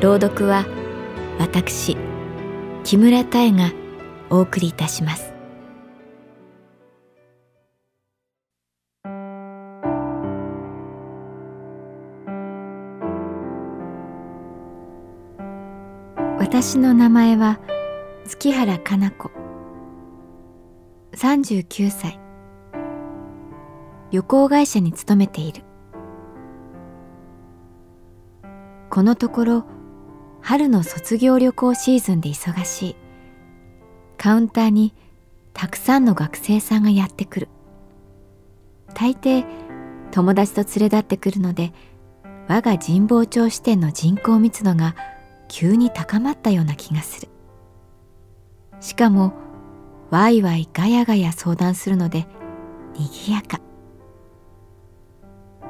朗読は私木村多江がお送りいたします。私の名前は月原かな子39歳。旅行会社に勤めている。このところ春の卒業旅行シーズンで忙しい。カウンターにたくさんの学生さんがやってくる。大抵友達と連れ立ってくるので我が神保町支店の人口密度が急に高まったような気がする。しかもワイワイガヤガヤ相談するので賑やか。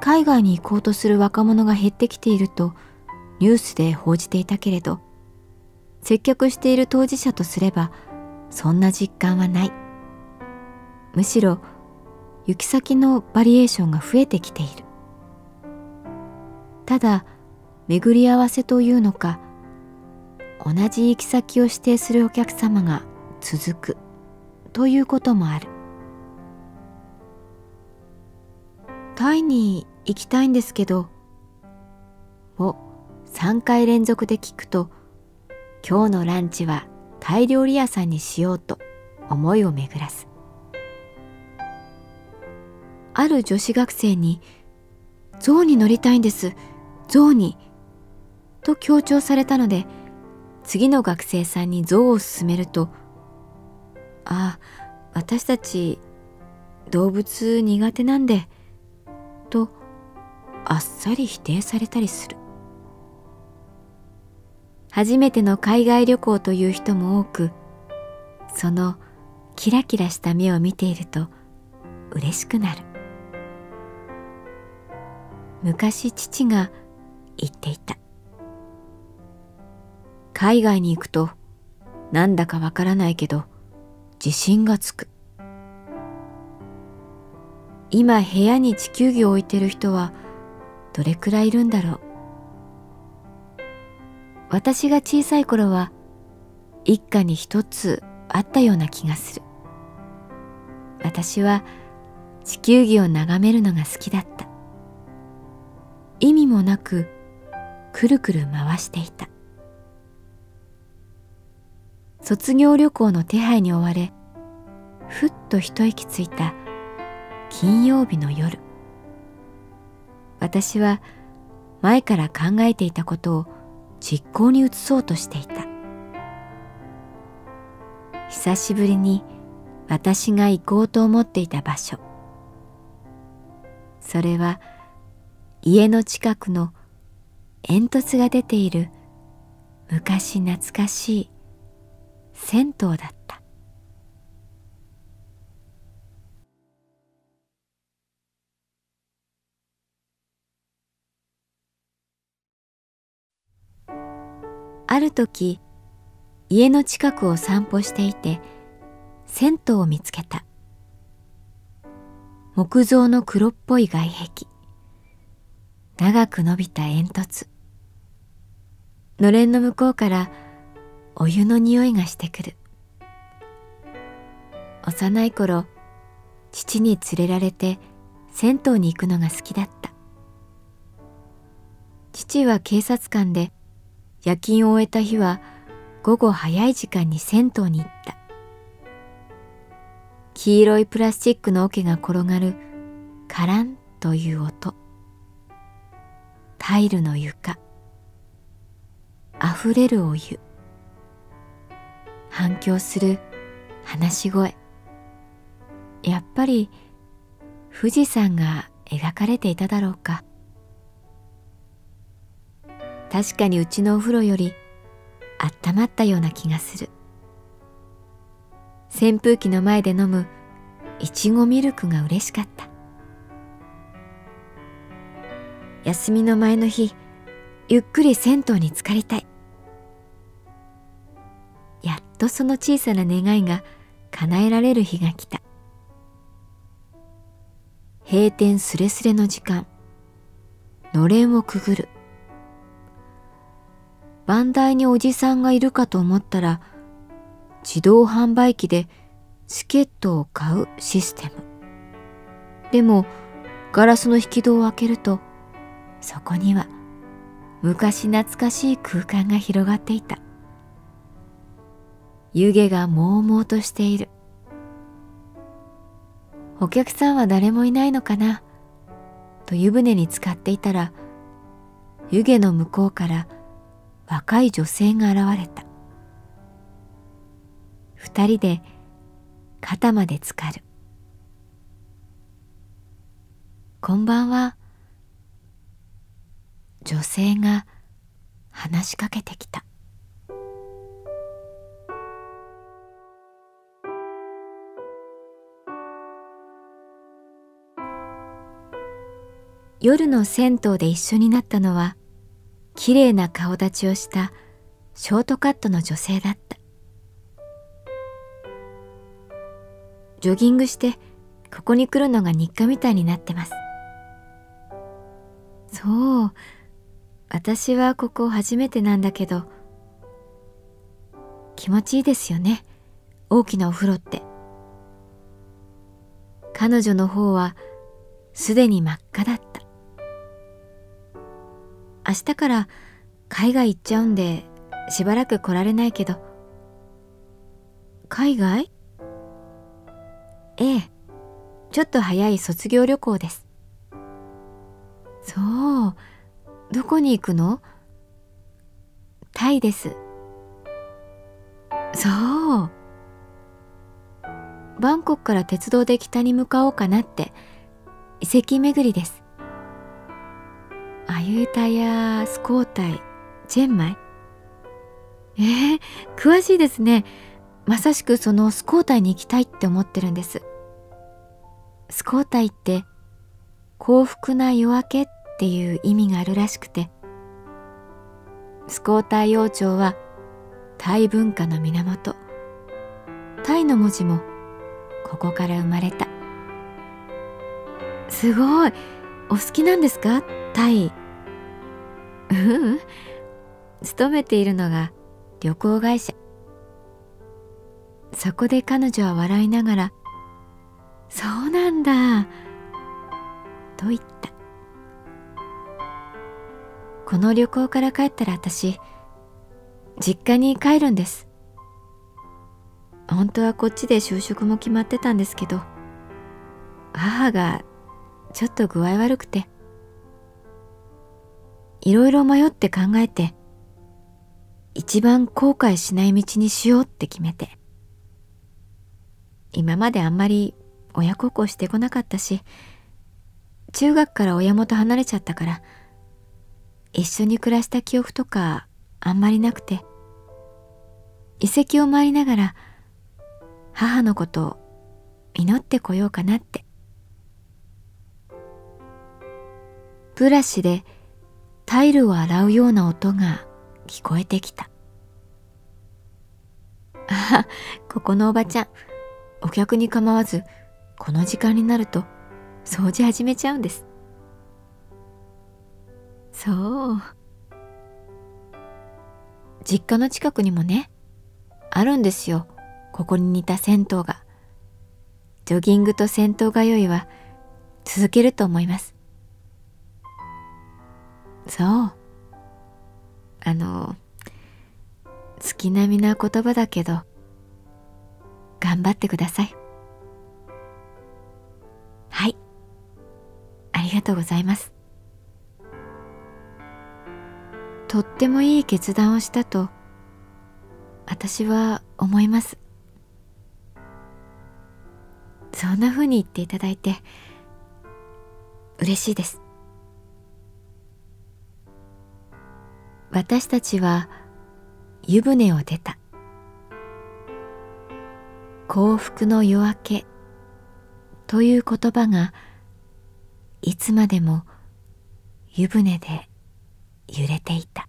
海外に行こうとする若者が減ってきているとニュースで報じていたけれど接客している当事者とすればそんな実感はない。むしろ行き先のバリエーションが増えてきている。ただ巡り合わせというのか同じ行き先を指定するお客様が続くということもある。タイに行きたいんですけど3回連続で聞くと今日のランチはタイ料理屋さんにしようと思いを巡らす。ある女子学生に「象に乗りたいんです象に」と強調されたので次の学生さんに象を勧めると「ああ私たち動物苦手なんで」とあっさり否定されたりする。初めての海外旅行という人も多くそのキラキラした目を見ていると嬉しくなる。昔父が言っていた。海外に行くとなんだかわからないけど自信がつく。今部屋に地球儀を置いてる人はどれくらいいるんだろう。私が小さい頃は一家に一つあったような気がする。私は地球儀を眺めるのが好きだった。意味もなくくるくる回していた。卒業旅行の手配に追われふっと一息ついた金曜日の夜。私は前から考えていたことを実行に移そうとしていた。久しぶりに私が行こうと思っていた場所。それは家の近くの煙突が出ている昔懐かしい銭湯だっある時家の近くを散歩していて銭湯を見つけた。木造の黒っぽい外壁。長く伸びた煙突。のれんの向こうからお湯の匂いがしてくる。幼い頃父に連れられて銭湯に行くのが好きだった。父は警察官で夜勤を終えた日は午後早い時間に銭湯に行った。黄色いプラスチックの桶が転がるカランという音。タイルの床。あふれるお湯。反響する話し声。やっぱり富士山が描かれていただろうか。確かにうちのお風呂よりあったまったような気がする。扇風機の前で飲むいちごミルクが嬉しかった。休みの前の日ゆっくり銭湯に浸かりたい。やっとその小さな願いが叶えられる日が来た。閉店すれすれの時間。のれんをくぐる。番台におじさんがいるかと思ったら自動販売機でチケットを買うシステム。でもガラスの引き戸を開けるとそこには昔懐かしい空間が広がっていた。湯気がもうもうとしている。お客さんは誰もいないのかな？と湯船に浸かっていたら湯気の向こうから若い女性が現れた。二人で肩まで浸かる。こんばんは女性が話しかけてきた。夜の銭湯で一緒になったのは綺麗な顔立ちをしたショートカットの女性だった。ジョギングしてここに来るのが日課みたいになってます。そう私はここ初めてなんだけど気持ちいいですよね。大きなお風呂って。彼女の方はすでに真っ赤だった。明日から海外行っちゃうんでしばらく来られないけど。海外？ええ。ちょっと早い卒業旅行です。そう。どこに行くの？タイです。そう。バンコクから鉄道で北に向かおうかなって。遺跡巡りです。アユータやスコータイチェンマイ？えー、詳しいですね。まさしくそのスコータイに行きたいって思ってるんです。スコータイって幸福な夜明けっていう意味があるらしくて。スコータイ王朝はタイ文化の源。タイの文字もここから生まれた。すごい。お好きなんですか？タイうん。勤めているのが旅行会社。そこで彼女は笑いながら「そうなんだ」と言った。この旅行から帰ったら私実家に帰るんです。本当はこっちで就職も決まってたんですけど母がちょっと具合悪くていろいろ迷って考えて一番後悔しない道にしようって決めて。今まであんまり親孝行してこなかったし中学から親元離れちゃったから一緒に暮らした記憶とかあんまりなくて遺跡を回りながら母のことを祈ってこようかなって。ブラシでタイルを洗うような音が聞こえてきた。ああ、ここのおばちゃん、お客に構わず、この時間になると掃除始めちゃうんです。そう。実家の近くにもね、あるんですよ。ここに似た銭湯が。ジョギングと銭湯通いは続けると思います。そう。あの月並みな言葉だけど頑張ってください。はい。ありがとうございます。とってもいい決断をしたと私は思います。そんな風に言っていただいて嬉しいです。私たちは湯船を出た。幸福の夜明けという言葉がいつまでも湯船で揺れていた。